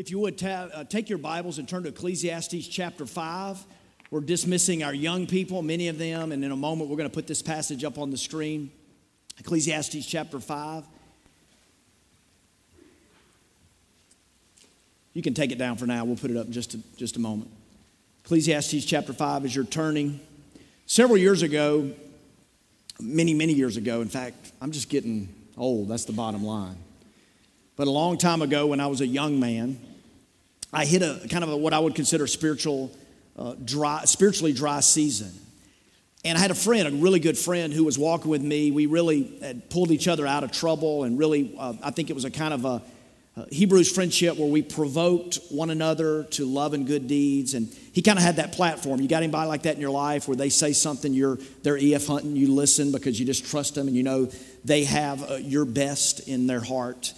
If you would ta- uh, take your Bibles and turn to Ecclesiastes chapter 5. We're dismissing our young people, many of them, and in a moment we're going to put this passage up on the screen. Ecclesiastes chapter 5. You can take it down for now. We'll put it up in just a, just a moment. Ecclesiastes chapter 5 as you're turning. Several years ago, many, many years ago, in fact, I'm just getting old. That's the bottom line. But a long time ago, when I was a young man, I hit a kind of a, what I would consider spiritual, uh, dry, spiritually dry season. And I had a friend, a really good friend, who was walking with me. We really had pulled each other out of trouble, and really, uh, I think it was a kind of a, a Hebrews friendship where we provoked one another to love and good deeds. And he kind of had that platform. You got anybody like that in your life where they say something, you're they're E.F. Hutton, you listen because you just trust them and you know they have uh, your best in their heart.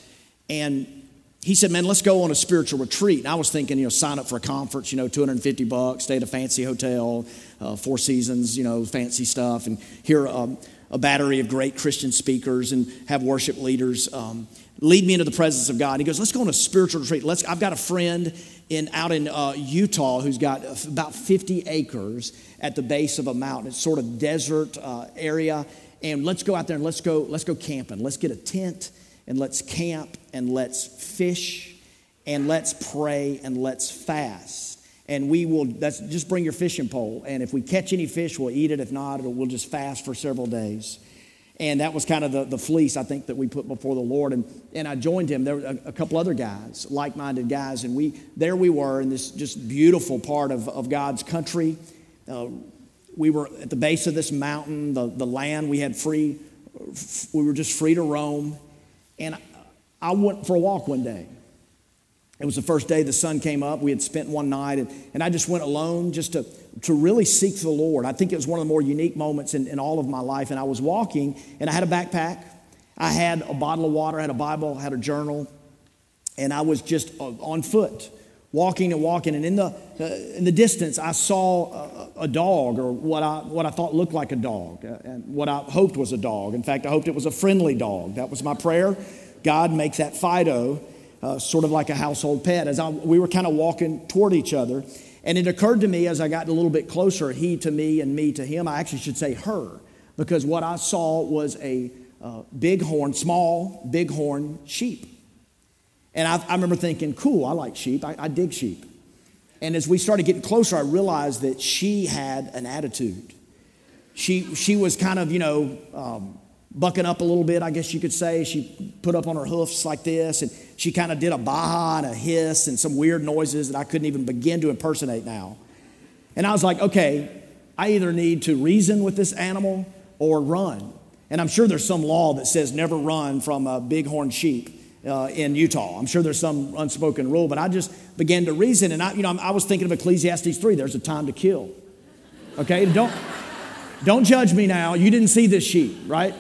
And he said, Man, let's go on a spiritual retreat. And I was thinking, you know, sign up for a conference, you know, 250 bucks, stay at a fancy hotel, uh, Four Seasons, you know, fancy stuff, and hear um, a battery of great Christian speakers and have worship leaders um, lead me into the presence of God. He goes, Let's go on a spiritual retreat. Let's, I've got a friend in, out in uh, Utah who's got about 50 acres at the base of a mountain. It's sort of desert uh, area. And let's go out there and let's go, let's go camping. Let's get a tent and let's camp and let's fish and let's pray and let's fast. And we will, that's, just bring your fishing pole. And if we catch any fish, we'll eat it. If not, we'll just fast for several days. And that was kind of the, the fleece, I think, that we put before the Lord. And, and I joined him. There were a, a couple other guys, like minded guys. And we, there we were in this just beautiful part of, of God's country. Uh, we were at the base of this mountain, the, the land we had free, we were just free to roam. And I went for a walk one day. It was the first day the sun came up. We had spent one night, and, and I just went alone just to, to really seek the Lord. I think it was one of the more unique moments in, in all of my life. And I was walking, and I had a backpack. I had a bottle of water, I had a Bible, I had a journal, and I was just uh, on foot, walking and walking. And in the, uh, in the distance, I saw a, a, dog, or what I, what I thought looked like a dog, uh, and what I hoped was a dog. In fact, I hoped it was a friendly dog. That was my prayer. God, make that Fido uh, sort of like a household pet. As I, we were kind of walking toward each other, and it occurred to me as I got a little bit closer, he to me and me to him, I actually should say her, because what I saw was a uh, bighorn, small bighorn sheep. And I, I, remember thinking, cool, I like sheep, I, I dig sheep. And as we started getting closer, I realized that she had an attitude. She, she was kind of, you know, um, bucking up a little bit, I guess you could say. She put up on her hoofs like this, and she kind of did a baha and a hiss and some weird noises that I couldn't even begin to impersonate now. And I was like, okay, I either need to reason with this animal or run. And I'm sure there's some law that says never run from a bighorn sheep. Uh, in Utah. I'm sure there's some unspoken rule, but I just began to reason, and I, you know, I was thinking of Ecclesiastes 3. There's a time to kill. Okay, don't don't judge me now. You didn't see this sheep, right?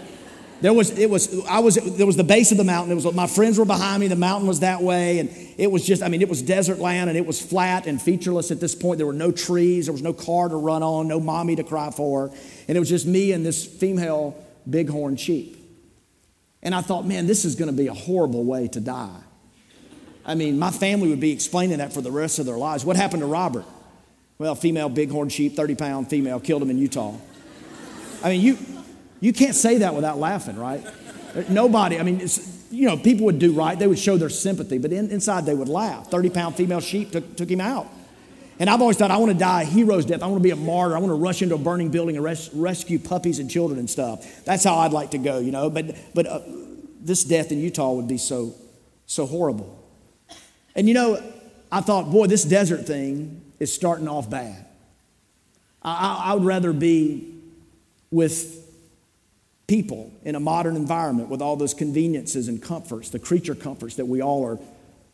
There was, it was, I was, there was the base of the mountain. It was, my friends were behind me. The mountain was that way. And it was just, I mean, it was desert land and it was flat and featureless at this point. There were no trees. There was no car to run on, no mommy to cry for. And it was just me and this female bighorn sheep. And I thought, man, this is going to be a horrible way to die. I mean, my family would be explaining that for the rest of their lives. What happened to Robert? Well, female bighorn sheep, 30 pound female, killed him in Utah. I mean, you, you can't say that without laughing, right? Nobody, I mean, you know, people would do right. They would show their sympathy, but in, inside they would laugh. 30 pound female sheep took, took him out. And I've always thought, I want to die a hero's death. I want to be a martyr. I want to rush into a burning building and res- rescue puppies and children and stuff. That's how I'd like to go, you know. But, but uh, this death in Utah would be so, so horrible. And you know, I thought, boy, this desert thing is starting off bad. I, I, I would rather be with people in a modern environment with all those conveniences and comforts, the creature comforts that we all are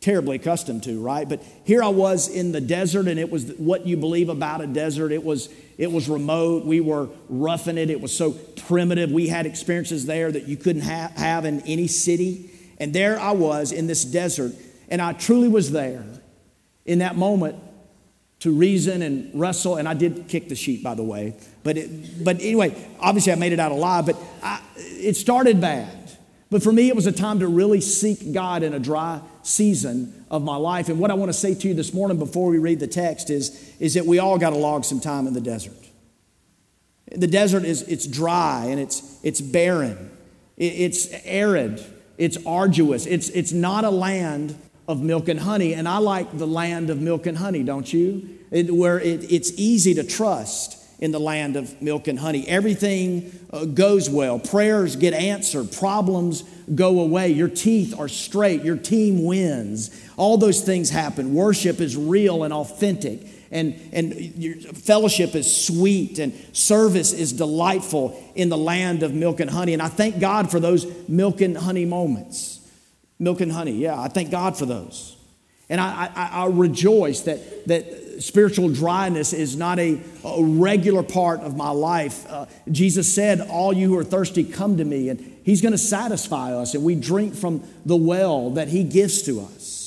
terribly accustomed to, right? But here I was in the desert, and it was what you believe about a desert. It was it was remote. We were roughing it. It was so primitive. We had experiences there that you couldn't ha- have in any city. And there I was in this desert, and I truly was there in that moment to reason and wrestle. And I did kick the sheep, by the way. But, it, but anyway, obviously I made it out alive, but I, it started bad. But for me, it was a time to really seek God in a dry season of my life. And what I want to say to you this morning before we read the text is, is that we all got to log some time in the desert. The desert is it's dry and it's it's barren. It's arid. It's arduous. It's it's not a land of milk and honey. And I like the land of milk and honey, don't you? It, where it, it's easy to trust in the land of milk and honey. Everything uh, goes well. Prayers get answered. Problems go away. Your teeth are straight. Your team wins. All those things happen. Worship is real and authentic. And, and your fellowship is sweet and service is delightful in the land of milk and honey. And I thank God for those milk and honey moments. Milk and honey, yeah, I thank God for those. And I, I, I rejoice that, that spiritual dryness is not a, a regular part of my life. Uh, Jesus said, All you who are thirsty, come to me, and He's going to satisfy us, and we drink from the well that He gives to us.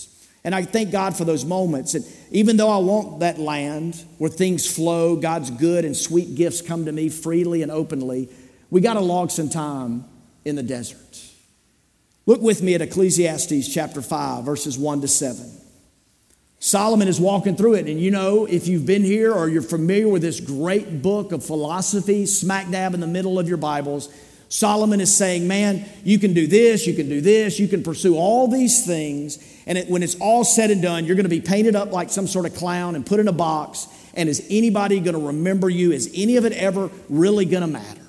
And I thank God for those moments. And even though I want that land where things flow, God's good and sweet gifts come to me freely and openly, we got to log some time in the desert. Look with me at Ecclesiastes chapter 5, verses 1 to 7. Solomon is walking through it. And you know, if you've been here or you're familiar with this great book of philosophy, smack dab in the middle of your Bibles, Solomon is saying, Man, you can do this, you can do this, you can pursue all these things. And it, when it's all said and done, you're going to be painted up like some sort of clown and put in a box. And is anybody going to remember you? Is any of it ever really going to matter?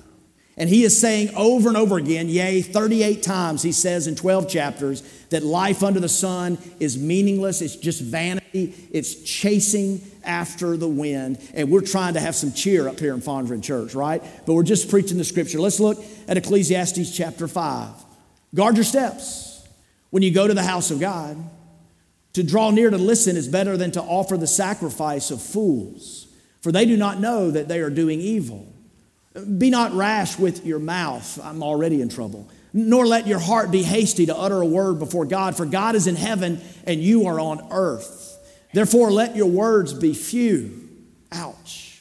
And he is saying over and over again, yea, 38 times, he says in 12 chapters, that life under the sun is meaningless. It's just vanity. It's chasing after the wind. And we're trying to have some cheer up here in Fondren Church, right? But we're just preaching the scripture. Let's look at Ecclesiastes chapter 5. Guard your steps when you go to the house of God. To draw near to listen is better than to offer the sacrifice of fools, for they do not know that they are doing evil. Be not rash with your mouth. I'm already in trouble. Nor let your heart be hasty to utter a word before God, for God is in heaven and you are on earth. Therefore, let your words be few. Ouch.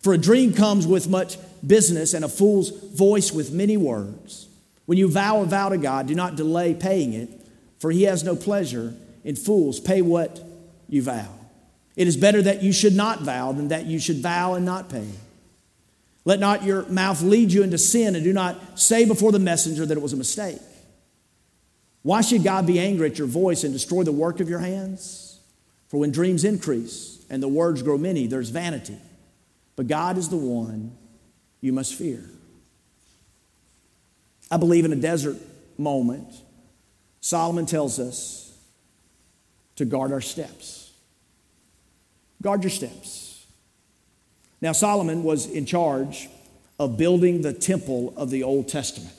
For a dream comes with much business, and a fool's voice with many words. When you vow a vow to God, do not delay paying it, for he has no pleasure in fools. Pay what you vow. It is better that you should not vow than that you should vow and not pay. Let not your mouth lead you into sin, and do not say before the messenger that it was a mistake. Why should God be angry at your voice and destroy the work of your hands? For when dreams increase and the words grow many, there's vanity. But God is the one you must fear. I believe in a desert moment, Solomon tells us to guard our steps. Guard your steps. Now, Solomon was in charge of building the temple of the Old Testament.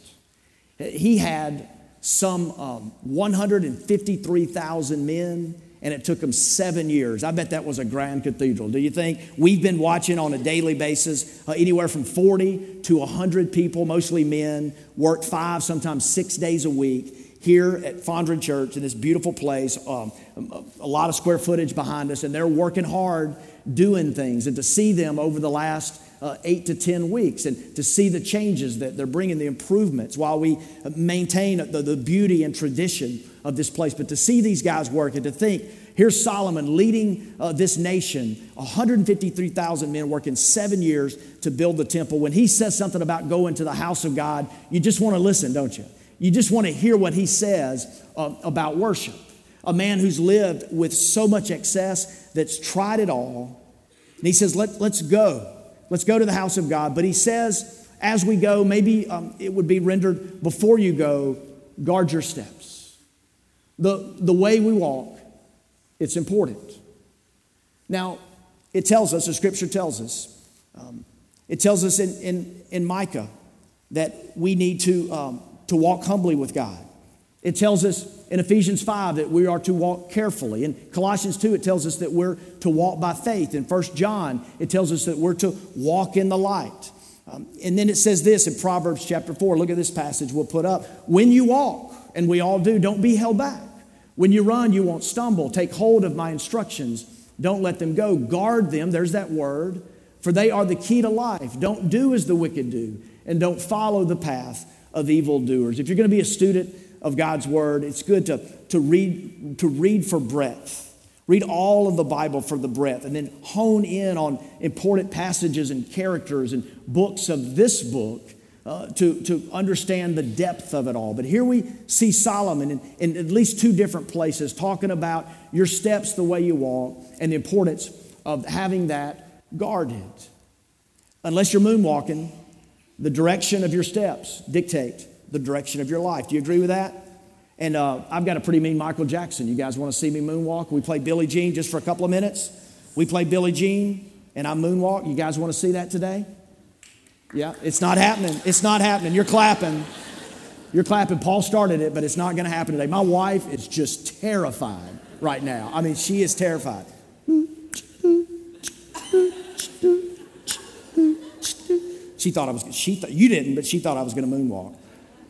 He had some um, 153,000 men, and it took him seven years. I bet that was a grand cathedral. Do you think? We've been watching on a daily basis uh, anywhere from 40 to 100 people, mostly men, work five, sometimes six days a week here at Fondren Church in this beautiful place, um, a lot of square footage behind us, and they're working hard doing things. And to see them over the last uh, eight to 10 weeks and to see the changes that they're bringing, the improvements while we maintain the, the beauty and tradition of this place. But to see these guys work and to think, here's Solomon leading uh, this nation, 153,000 men working seven years to build the temple. When he says something about going to the house of God, you just want to listen, don't you? You just want to hear what he says uh, about worship. A man who's lived with so much excess that's tried it all. And he says, Let, Let's go. Let's go to the house of God. But he says, as we go, maybe um, it would be rendered before you go, guard your steps. The, the way we walk, it's important. Now, it tells us, the scripture tells us, um, it tells us in, in, in Micah that we need to um, to walk humbly with God. It tells us in Ephesians 5 that we are to walk carefully. In Colossians 2, it tells us that we're to walk by faith. In 1 John, it tells us that we're to walk in the light. Um, and then it says this in Proverbs chapter 4. Look at this passage we'll put up. When you walk, and we all do, don't be held back. When you run, you won't stumble. Take hold of my instructions. Don't let them go. Guard them. There's that word. For they are the key to life. Don't do as the wicked do, and don't follow the path of evildoers. If you're going to be a student of God's word. It's good to, to, read, to read for breadth. Read all of the Bible for the breadth and then hone in on important passages and characters and books of this book uh, to, to understand the depth of it all. But here we see Solomon in, in at least two different places talking about your steps, the way you walk, and the importance of having that guarded. Unless you're moonwalking, the direction of your steps dictate the direction of your life. Do you agree with that? And uh, I've got a pretty mean Michael Jackson. You guys want to see me moonwalk? We play Billie Jean just for a couple of minutes. We play Billie Jean, and I moonwalk. You guys want to see that today? Yeah, it's not happening. It's not happening. You're clapping. You're clapping. Paul started it, but it's not going to happen today. My wife is just terrified right now. I mean, she is terrified. She thought I was, she thought, you didn't, but she thought I was going to moonwalk.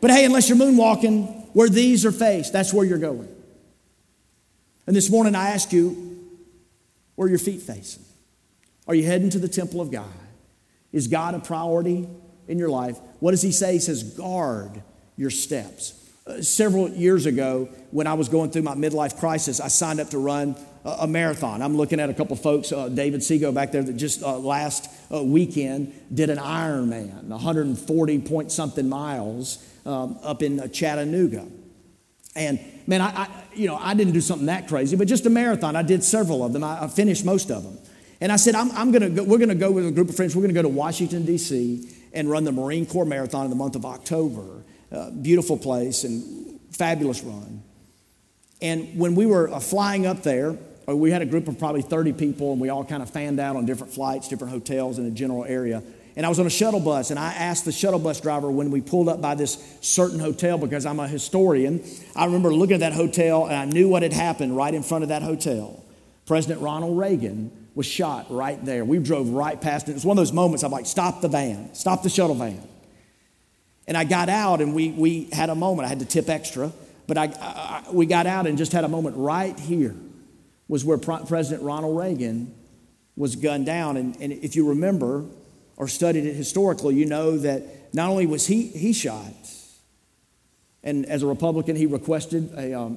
But hey, unless you're moonwalking, where these are faced, that's where you're going. And this morning I ask you, where are your feet facing? Are you heading to the temple of God? Is God a priority in your life? What does he say? He says, guard your steps. Uh, several years ago, when I was going through my midlife crisis, I signed up to run a marathon. I'm looking at a couple folks, uh, David Seago back there, that just uh, last uh, weekend did an Ironman, 140 point something miles um, up in uh, Chattanooga. And man, I, I, you know, I didn't do something that crazy, but just a marathon. I did several of them. I, I finished most of them. And I said, I'm, I'm gonna go, we're going to go with a group of friends. We're going to go to Washington, D.C. and run the Marine Corps Marathon in the month of October. Uh, beautiful place and fabulous run. And when we were uh, flying up there, Uh, we had a group of probably 30 people, and we all kind of fanned out on different flights, different hotels in a general area. And I was on a shuttle bus, and I asked the shuttle bus driver when we pulled up by this certain hotel because I'm a historian. I remember looking at that hotel, and I knew what had happened right in front of that hotel. President Ronald Reagan was shot right there. We drove right past it. It was one of those moments I'm like, stop the van, stop the shuttle van. And I got out, and we, we had a moment. I had to tip extra, but I, I we got out and just had a moment right here was where President Ronald Reagan was gunned down. And, and if you remember or studied it historically, you know that not only was he, he shot, and as a Republican, he requested a, um,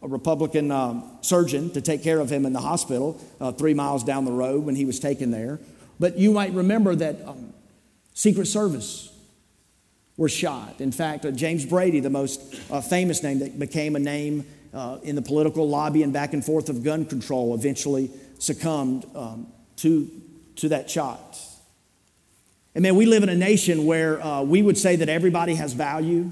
a Republican um, surgeon to take care of him in the hospital uh, three miles down the road when he was taken there. But you might remember that um, Secret Service were shot. In fact, uh, James Brady, the most uh, famous name that became a name uh, in the political lobby and back and forth of gun control, eventually succumbed um, to, to that shot. And man, we live in a nation where uh, we would say that everybody has value,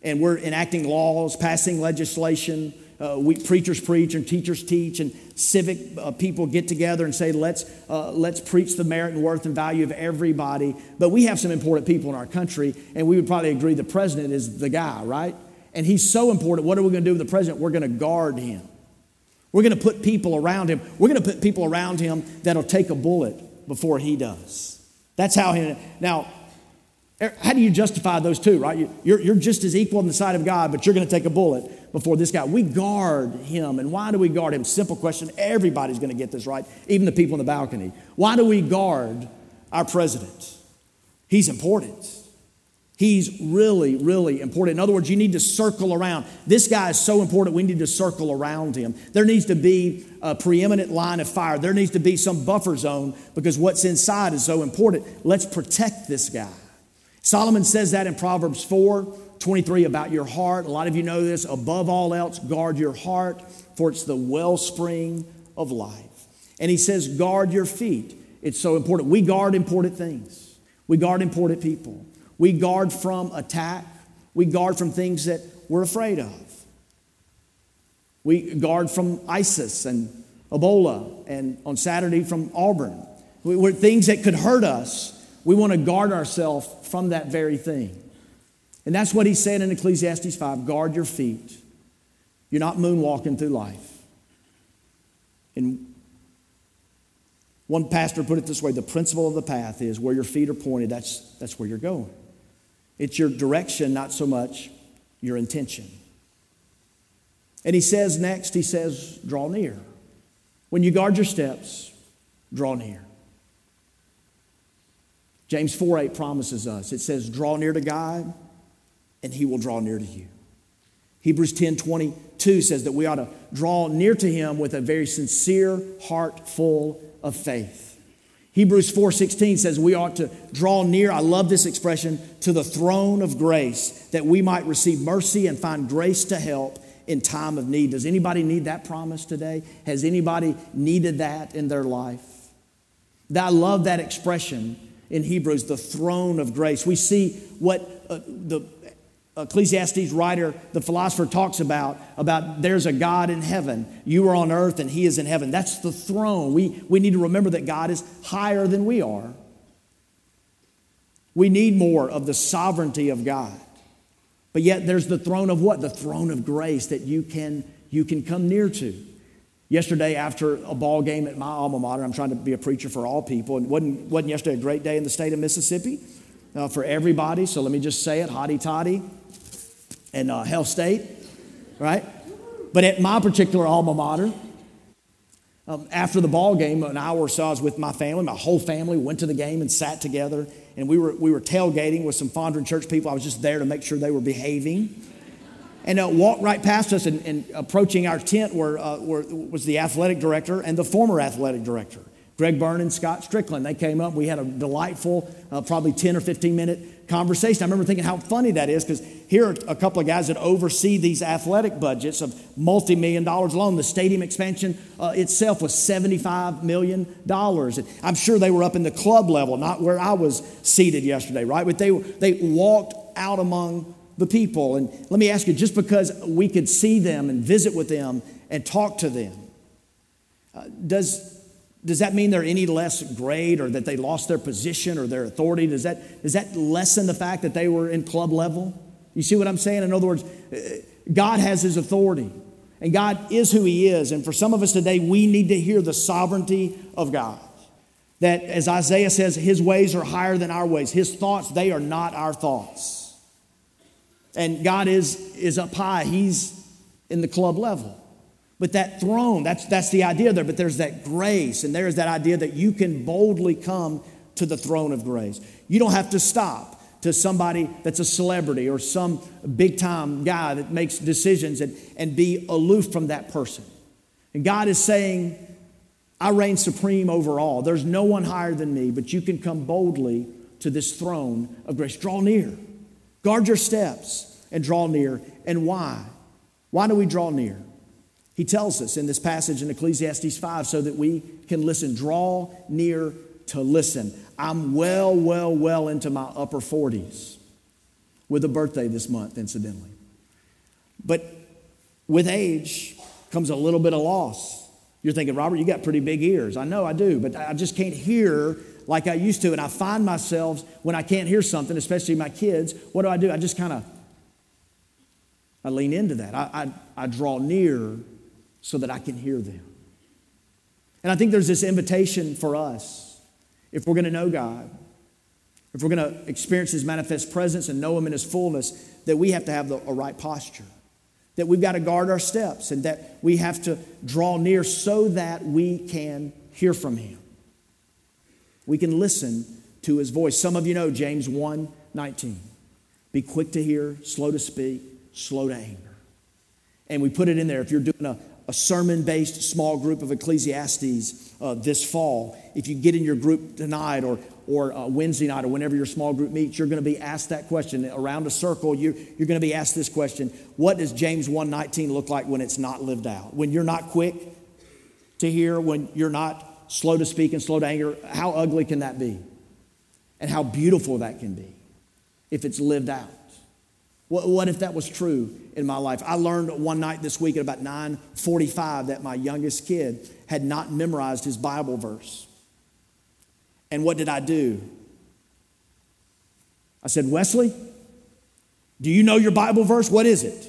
and we're enacting laws, passing legislation. Uh, we preachers preach and teachers teach, and civic uh, people get together and say, let's, uh, let's preach the merit and worth and value of everybody. But we have some important people in our country, and we would probably agree the president is the guy, right? And he's so important. What are we going to do with the president? We're going to guard him. We're going to put people around him. We're going to put people around him that'll take a bullet before he does. That's how he. Now, er, how do you justify those two, right? You're, you're just as equal in the sight of God, but you're going to take a bullet before this guy. We guard him. And why do we guard him? Simple question. Everybody's going to get this right, even the people in the balcony. Why do we guard our president? He's important. He's really, really important. In other words, you need to circle around. This guy is so important, we need to circle around him. There needs to be a preeminent line of fire. There needs to be some buffer zone because what's inside is so important. Let's protect this guy. Solomon says that in Proverbs 4 23 about your heart. A lot of you know this. Above all else, guard your heart, for it's the wellspring of life. And he says, guard your feet. It's so important. We guard important things, we guard important people. We guard from attack. We guard from things that we're afraid of. We guard from ISIS and Ebola, and on Saturday from Auburn. We, we're things that could hurt us. We want to guard ourselves from that very thing. And that's what he said in Ecclesiastes 5 guard your feet. You're not moonwalking through life. And one pastor put it this way the principle of the path is where your feet are pointed, that's, that's where you're going. It's your direction, not so much your intention. And he says next, he says, draw near. When you guard your steps, draw near. James 4 8 promises us, it says, draw near to God, and he will draw near to you. Hebrews 10 22 says that we ought to draw near to him with a very sincere heart full of faith. Hebrews 4:16 says we ought to draw near, I love this expression, to the throne of grace that we might receive mercy and find grace to help in time of need. Does anybody need that promise today? Has anybody needed that in their life? I love that expression in Hebrews, the throne of grace. We see what uh, the Ecclesiastes writer, the philosopher, talks about about there's a God in heaven. You are on earth and he is in heaven. That's the throne. We, we need to remember that God is higher than we are. We need more of the sovereignty of God. But yet there's the throne of what? The throne of grace that you can, you can come near to. Yesterday, after a ball game at my alma mater, I'm trying to be a preacher for all people, and wasn't, wasn't yesterday a great day in the state of Mississippi uh, for everybody? So let me just say it, hotty toddy and uh, Hail State, right? But at my particular alma mater, um, after the ball game, an hour or so, I was with my family. My whole family went to the game and sat together, and we were we were tailgating with some Fondren Church people. I was just there to make sure they were behaving, and uh, walked right past us and, and approaching our tent were, uh, were was the athletic director and the former athletic director. Greg Byrne and Scott Stricklin. They came up. We had a delightful, uh, probably 10 or 15 minute conversation. I remember thinking how funny that is because here are a couple of guys that oversee these athletic budgets of multi million dollars alone. The stadium expansion uh, itself was $75 million. I'm sure they were up in the club level, not where I was seated yesterday, right? But they, they walked out among the people. And let me ask you just because we could see them and visit with them and talk to them, uh, does does that mean they're any less great or that they lost their position or their authority? Does that, does that lessen the fact that they were in club level? You see what I'm saying? In other words, uh, God has his authority and God is who he is. And for some of us today, we need to hear the sovereignty of God. That, as Isaiah says, his ways are higher than our ways. His thoughts, they are not our thoughts. And God is, is up high, he's in the club level. But that throne, that's, that's the idea there. But there's that grace, and there's that idea that you can boldly come to the throne of grace. You don't have to stop to somebody that's a celebrity or some big time guy that makes decisions and, and be aloof from that person. And God is saying, I reign supreme over all. There's no one higher than me, but you can come boldly to this throne of grace. Draw near, guard your steps, and draw near. And why? Why do we draw near? He tells us in this passage in Ecclesiastes 5 so that we can listen. Draw near to listen. I'm well, well, well into my upper 40s with a birthday this month, incidentally. But with age comes a little bit of loss. You're thinking, Robert, you got pretty big ears. I know I do, but I just can't hear like I used to. And I find myself when I can't hear something, especially my kids, what do I do? I just kind of I lean into that. I, I, I draw near so that I can hear them. And I think there's this invitation for us, if we're going to know God, if we're going to experience His manifest presence and know Him in His fullness, that we have to have the, a right posture, that we've got to guard our steps, and that we have to draw near so that we can hear from Him. We can listen to His voice. Some of you know James 1 19. Be quick to hear, slow to speak, slow to anger. And we put it in there. If you're doing a, a sermon based small group of Ecclesiastes uh, this fall. If you get in your group tonight or, or uh, Wednesday night or whenever your small group meets, you're going to be asked that question. Around a circle, you're, you're going to be asked this question What does James 1:19 look like when it's not lived out? When you're not quick to hear, when you're not slow to speak and slow to anger, how ugly can that be? And how beautiful that can be if it's lived out. What, what if that was true in my life? I learned one night this week at about 9:45 that my youngest kid had not memorized his Bible verse. And what did I do? I said, Wesley, do you know your Bible verse? What is it?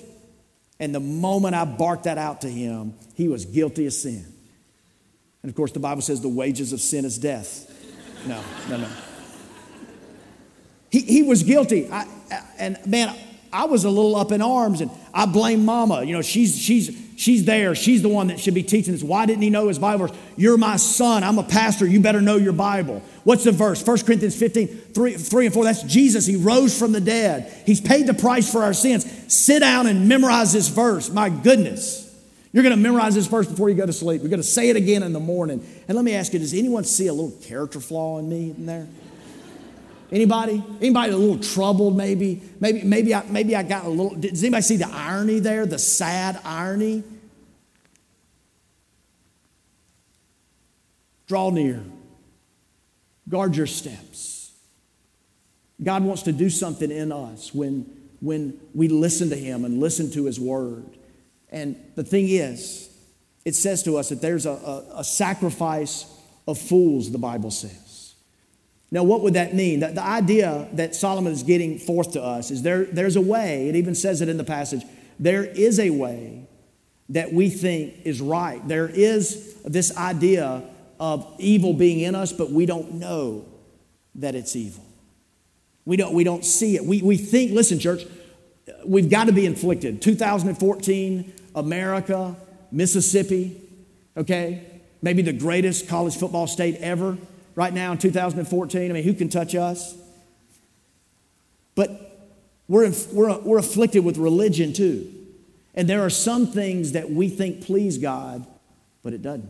And the moment I barked that out to him, he was guilty of sin. And of course, the Bible says the wages of sin is death. No, no, no. He, he was guilty. I, and man, I was a little up in arms and I blame mama. You know, she's, she's, she's there. She's the one that should be teaching this. Why didn't he know his Bible verse? You're my son. I'm a pastor. You better know your Bible. What's the verse? 1 Corinthians 15, 3, 3 and 4. That's Jesus. He rose from the dead. He's paid the price for our sins. sit down and memorize this verse. My goodness. You're going to memorize this verse before you go to sleep. You're going to say it again in the morning. And let me ask you, does anyone see a little character flaw in me in there? Anybody? Anybody a little troubled maybe? Maybe, maybe, I, maybe I got a little. Does anybody see the irony there? The sad irony? Draw near. Guard your steps. God wants to do something in us when, when we listen to Him and listen to His Word. And the thing is, it says to us that there's a, a, a sacrifice of fools, the Bible says. Now, what would that mean? The, the idea that Solomon is getting forth to us is there, there's a way, it even says it in the passage, there is a way that we think is right. There is this idea of evil being in us, but we don't know that it's evil. We don't, we don't see it. We, we think, listen, church, we've got to be inflicted. 2014, America, Mississippi, okay? Maybe the greatest college football state ever right now in 2014. I mean, who can touch us? But we're, we're, we're afflicted with religion too. And there are some things that we think please God, but it doesn't.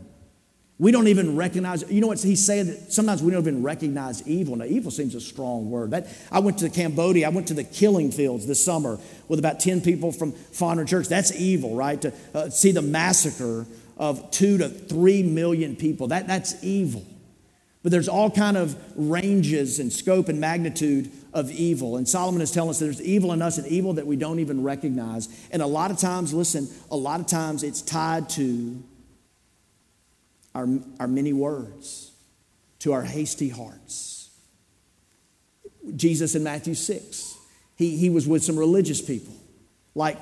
We don't even recognize, you know what he's saying? That sometimes we don't even recognize evil. Now, evil seems a strong word. That, I went to Cambodia, I went to the killing fields this summer with about 10 people from Fondren Church. That's evil, right? To uh, see the massacre of two to three million people. That, that's evil. But there's all kind of ranges and scope and magnitude of evil. And Solomon is telling us there's evil in us and evil that we don't even recognize. And a lot of times, listen, a lot of times it's tied to our, our many words, to our hasty hearts. Jesus in Matthew 6, he, he was with some religious people, like,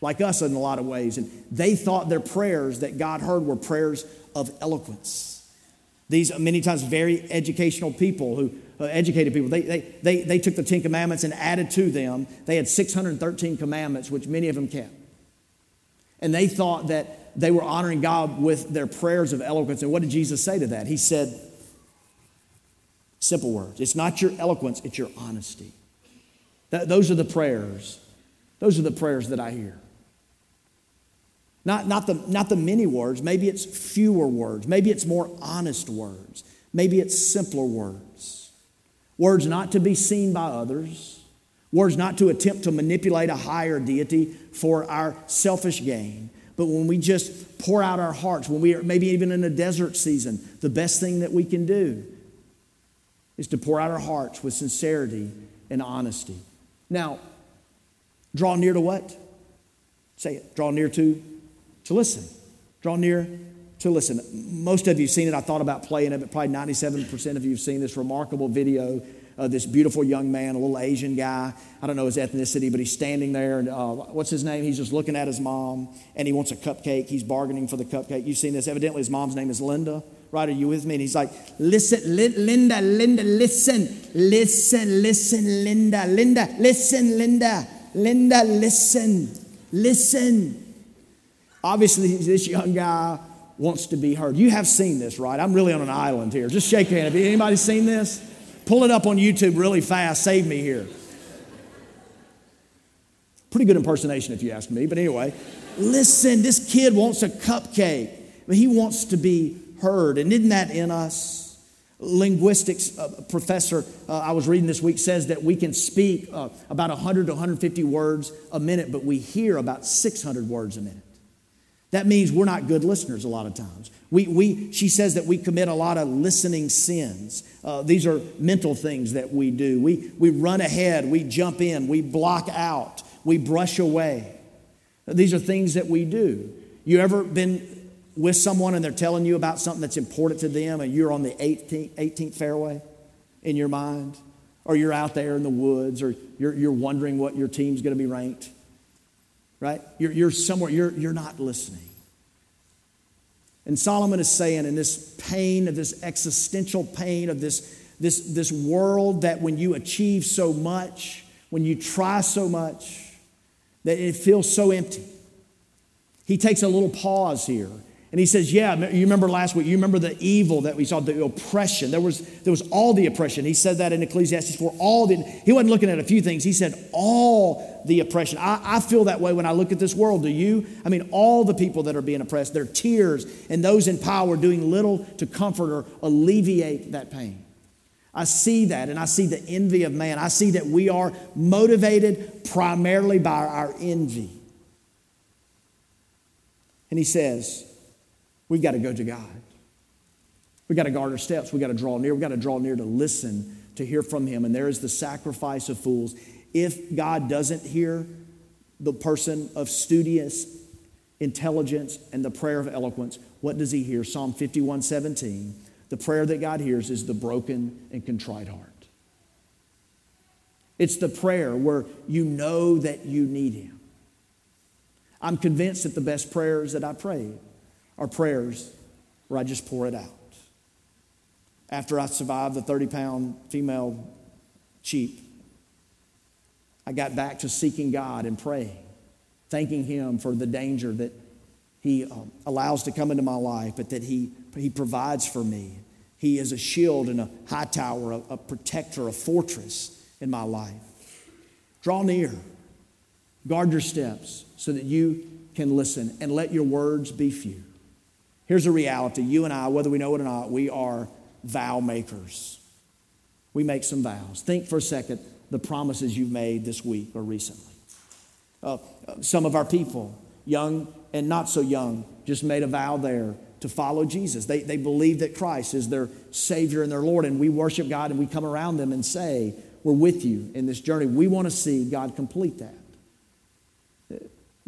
like us in a lot of ways. And they thought their prayers that God heard were prayers of eloquence. These many times very educational people who uh, educated people, they, they, they, they took the Ten Commandments and added to them. They had 613 commandments, which many of them kept. And they thought that they were honoring God with their prayers of eloquence. And what did Jesus say to that? He said, simple words. It's not your eloquence, it's your honesty. Those are the prayers. Those are the prayers that I hear. Not, not, the, not the many words, maybe it's fewer words, maybe it's more honest words, maybe it's simpler words. Words not to be seen by others, words not to attempt to manipulate a higher deity for our selfish gain. But when we just pour out our hearts, when we are maybe even in a desert season, the best thing that we can do is to pour out our hearts with sincerity and honesty. Now, draw near to what? Say it. Draw near to to listen. Draw near to listen. Most of you have seen it. I thought about playing it, but probably 97% of you have seen this remarkable video of this beautiful young man, a little Asian guy. I don't know his ethnicity, but he's standing there. And uh, what's his name? He's just looking at his mom, and he wants a cupcake. He's bargaining for the cupcake. You've seen this. Evidently, his mom's name is Linda. Right? Are you with me? And he's like, listen, li- Linda, Linda, listen, listen, listen, Linda, Linda, listen, Linda, Linda, listen, listen. Obviously, this young guy wants to be heard. You have seen this, right? I'm really on an island here. Just shake your hand. Have anybody seen this? Pull it up on YouTube really fast. Save me here. Pretty good impersonation, if you ask me. But anyway, listen, this kid wants a cupcake. But he wants to be heard. And isn't that in us? linguistics uh, professor uh, I was reading this week says that we can speak uh, about 100 to 150 words a minute, but we hear about 600 words a minute. That means we're not good listeners a lot of times. We, we, she says that we commit a lot of listening sins. Uh, these are mental things that we do. We, we run ahead, we jump in, we block out, we brush away. These are things that we do. You ever been with someone and they're telling you about something that's important to them and you're on the 18th, 18th fairway in your mind? Or you're out there in the woods or you're, you're wondering what your team's going to be ranked? Right? You're, you're somewhere, you're, you're not listening. And Solomon is saying, in this pain, of this existential pain, of this, this, this world that when you achieve so much, when you try so much, that it feels so empty. He takes a little pause here And he says, Yeah, you remember last week, you remember the evil that we saw, the oppression. There was, there was all the oppression. He said that in Ecclesiastes 4. All the, he wasn't looking at a few things, he said all the oppression. I, I feel that way when I look at this world. Do you? I mean, all the people that are being oppressed, their tears, and those in power doing little to comfort or alleviate that pain. I see that, and I see the envy of man. I see that we are motivated primarily by our envy. And he says, We've got to go to God. We've got to guard our steps. We've got to draw near. We've got to draw near to listen, to hear from Him. And there is the sacrifice of fools. If God doesn't hear the person of studious intelligence and the prayer of eloquence, what does He hear? Psalm 51 17. The prayer that God hears is the broken and contrite heart. It's the prayer where you know that you need Him. I'm convinced that the best prayers that I prayed are prayers where I just pour it out. After I survived the 30 pound female sheep, I got back to seeking God and praying, thanking Him for the danger that He um, allows to come into my life, but that He, he provides for me. He is a shield and a high tower, a, a protector, a fortress in my life. Draw near, guard your steps so that you can listen, and let your words be few. Here's a reality you and I, whether we know it or not, we are vow makers. We make some vows. Think for a second the promises you've made this week or recently. Uh, some of our people, young and not so young, just made a vow there to follow Jesus. They, they believe that Christ is their Savior and their Lord, and we worship God and we come around them and say, We're with you in this journey. We want to see God complete that.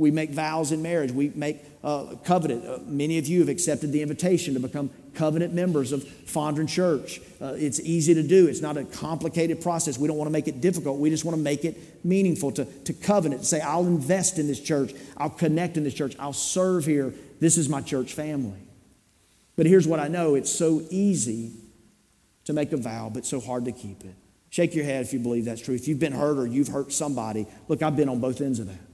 We make vows in marriage. We make uh, covenant. Uh, many of you have accepted the invitation to become covenant members of Fondren Church. Uh, it's easy to do. It's not a complicated process. We don't want to make it difficult. We just want to make it meaningful to, to covenant, to say, I'll invest in this church. I'll connect in this church. I'll serve here. This is my church family. But here's what I know it's so easy to make a vow, but so hard to keep it. Shake your head if you believe that's true. If you've been hurt or you've hurt somebody, look, I've been on both ends of that.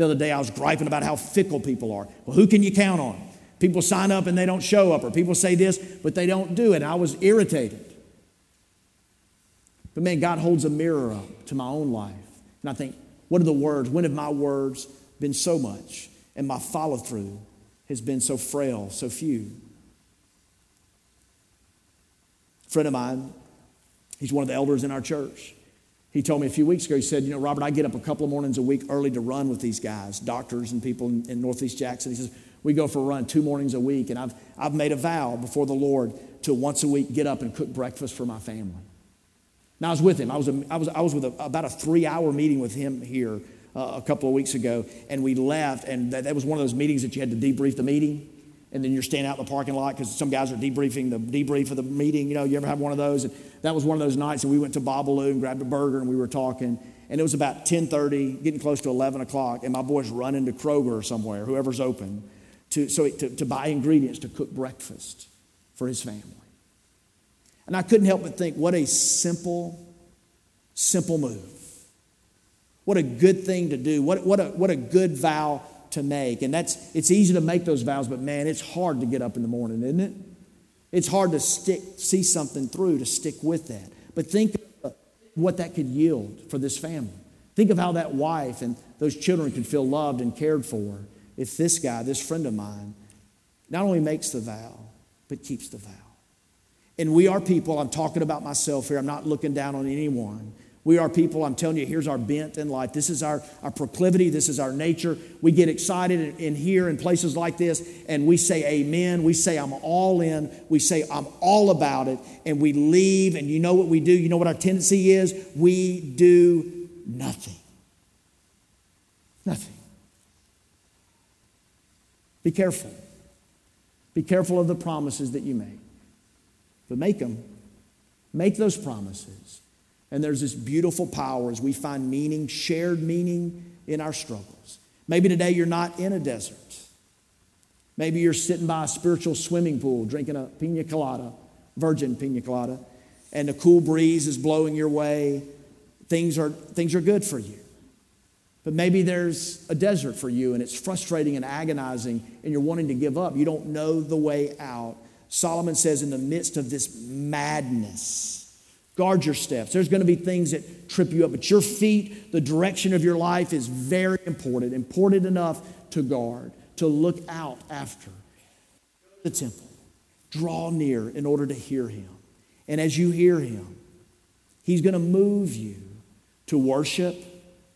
The other day I was griping about how fickle people are. Well, who can you count on? People sign up and they don't show up, or people say this, but they don't do it. I was irritated. But man, God holds a mirror up to my own life. And I think, what are the words? When have my words been so much? And my follow through has been so frail, so few. A friend of mine, he's one of the elders in our church. He told me a few weeks ago, he said, You know, Robert, I get up a couple of mornings a week early to run with these guys, doctors and people in, in Northeast Jackson. He says, We go for a run two mornings a week, and I've, I've made a vow before the Lord to once a week get up and cook breakfast for my family. Now, I was with him. I was, a, I was, I was with a, about a three hour meeting with him here uh, a couple of weeks ago, and we left, and that, that was one of those meetings that you had to debrief the meeting and then you're standing out in the parking lot because some guys are debriefing the debrief of the meeting. You know, you ever have one of those? And that was one of those nights, and we went to Babalu and grabbed a burger, and we were talking. And it was about 10:30, getting close to 11 o'clock, and my boy's running to Kroger or somewhere, whoever's open, to, so to, to buy ingredients to cook breakfast for his family. And I couldn't help but think, what a simple, simple move. What a good thing to do. What, what, a, what a good vow to make. And that's it's easy to make those vows, but man, it's hard to get up in the morning, isn't it? It's hard to stick, see something through, to stick with that. But think of what that could yield for this family. Think of how that wife and those children could feel loved and cared for if this guy, this friend of mine, not only makes the vow, but keeps the vow. And we are people, I'm talking about myself here, I'm not looking down on anyone. We are people, I'm telling you, here's our bent in life. This is our, our proclivity, this is our nature. We get excited in, in here in places like this, and we say amen. We say, I'm all in. We say, I'm all about it. And we leave, and you know what we do? You know what our tendency is? We do nothing. Nothing. Be careful. Be careful of the promises that you make. But make them. Make those promises and there's this beautiful power as we find meaning, shared meaning in our struggles. Maybe today you're not in a desert. Maybe you're sitting by a spiritual swimming pool drinking a pina colada, virgin pina colada, and the cool breeze is blowing your way. Things are, things are good for you. But maybe there's a desert for you and it's frustrating and agonizing and you're wanting to give up. You don't know the way out. Solomon says, in the midst of this madness, guard your steps. There's going to be things that trip you up, but your feet, the direction of your life is very important, important enough to guard, to look out after. The temple, draw near in order to hear him. And as you hear him, he's going to move you to worship,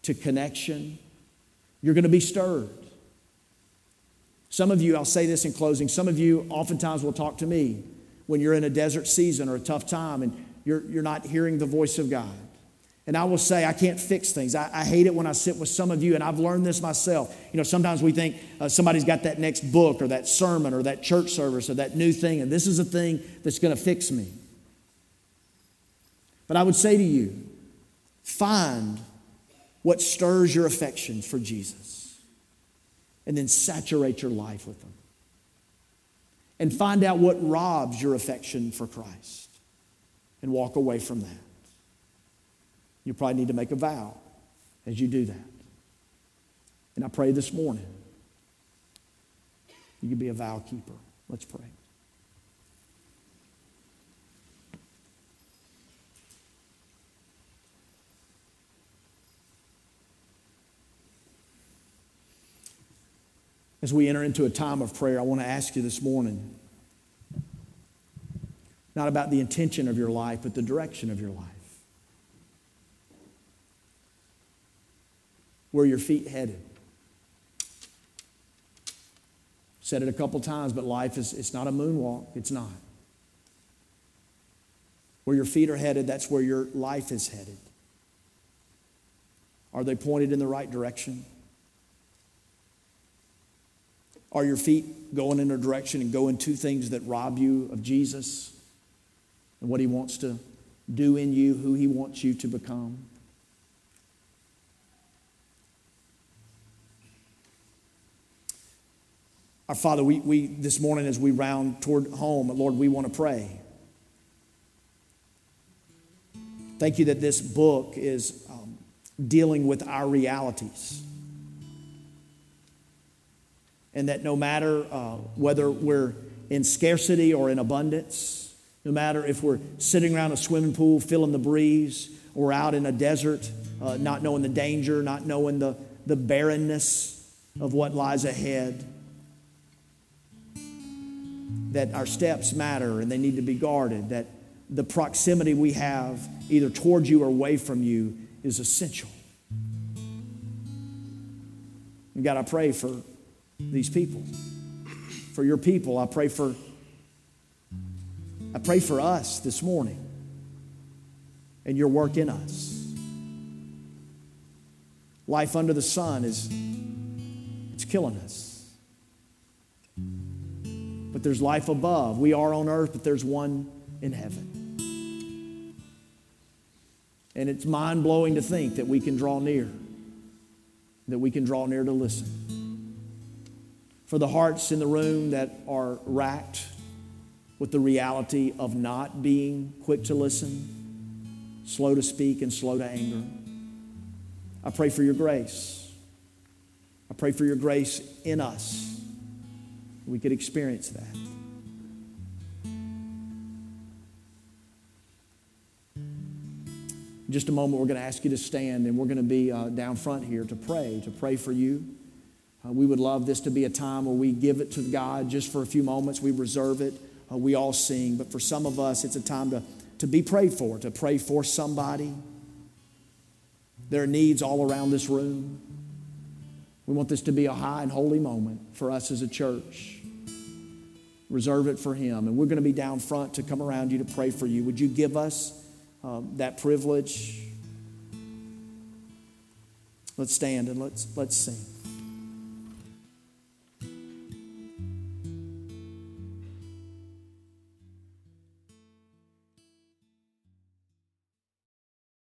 to connection. You're going to be stirred. Some of you, I'll say this in closing, some of you oftentimes will talk to me when you're in a desert season or a tough time and you're, you're not hearing the voice of God. And I will say, I can't fix things. I, I, hate it when I sit with some of you, and I've learned this myself. You know, sometimes we think uh, somebody's got that next book or that sermon or that church service or that new thing, and this is a thing that's going to fix me. But I would say to you, find what stirs your affections for Jesus, and then saturate your life with them. And find out what robs your affection for Christ, and walk away from that. You probably need to make a vow as you do that. And I pray this morning you can be a vow keeper. Let's pray. As we enter into a time of prayer, I want to ask you this morning not about the intention of your life, but the direction of your life. Where your feet headed? Said it a couple times, but life is it's not a moonwalk. It's not. Where your feet are headed, that's where your life is headed. Are they pointed in the right direction? Are your feet going in a direction and going to things that rob you of Jesus and what He wants to do in you, who He wants you to become? Our Father, we, we this morning as we round toward home, Lord, we want to pray. Thank you that this book is um, dealing with our realities and that no matter uh, whether we're in scarcity or in abundance, no matter if we're sitting around a swimming pool feeling the breeze, or out in a desert, uh, not knowing the danger, not knowing the, the barrenness of what lies ahead, that our steps matter and they need to be guarded, that the proximity we have, either towards you or away from you, is essential. And God, I pray for these people. For your people, I pray for I pray for us this morning and your work in us. Life under the sun is it's killing us. But there's life above. We are on earth, but there's one in heaven. And it's mind blowing to think that we can draw near, that we can draw near to listen for the hearts in the room that are racked with the reality of not being quick to listen, slow to speak, and slow to anger. I pray for your grace. I pray for your grace in us. We could experience that. In just a moment, we're going to ask you to stand and we're going to be uh, down front here to pray, to pray for you. Uh, we would love this to be a time where we give it to God just for a few moments. We reserve it. Uh, we all sing. But for some of us, it's a time to, to be prayed for, to pray for somebody. There are needs all around this room. We want this to be a high and holy moment for us as a church. Reserve it for Him. And we're going to be down front to come around you to pray for you. Would you give us um, that privilege? Let's stand and let's, let's sing.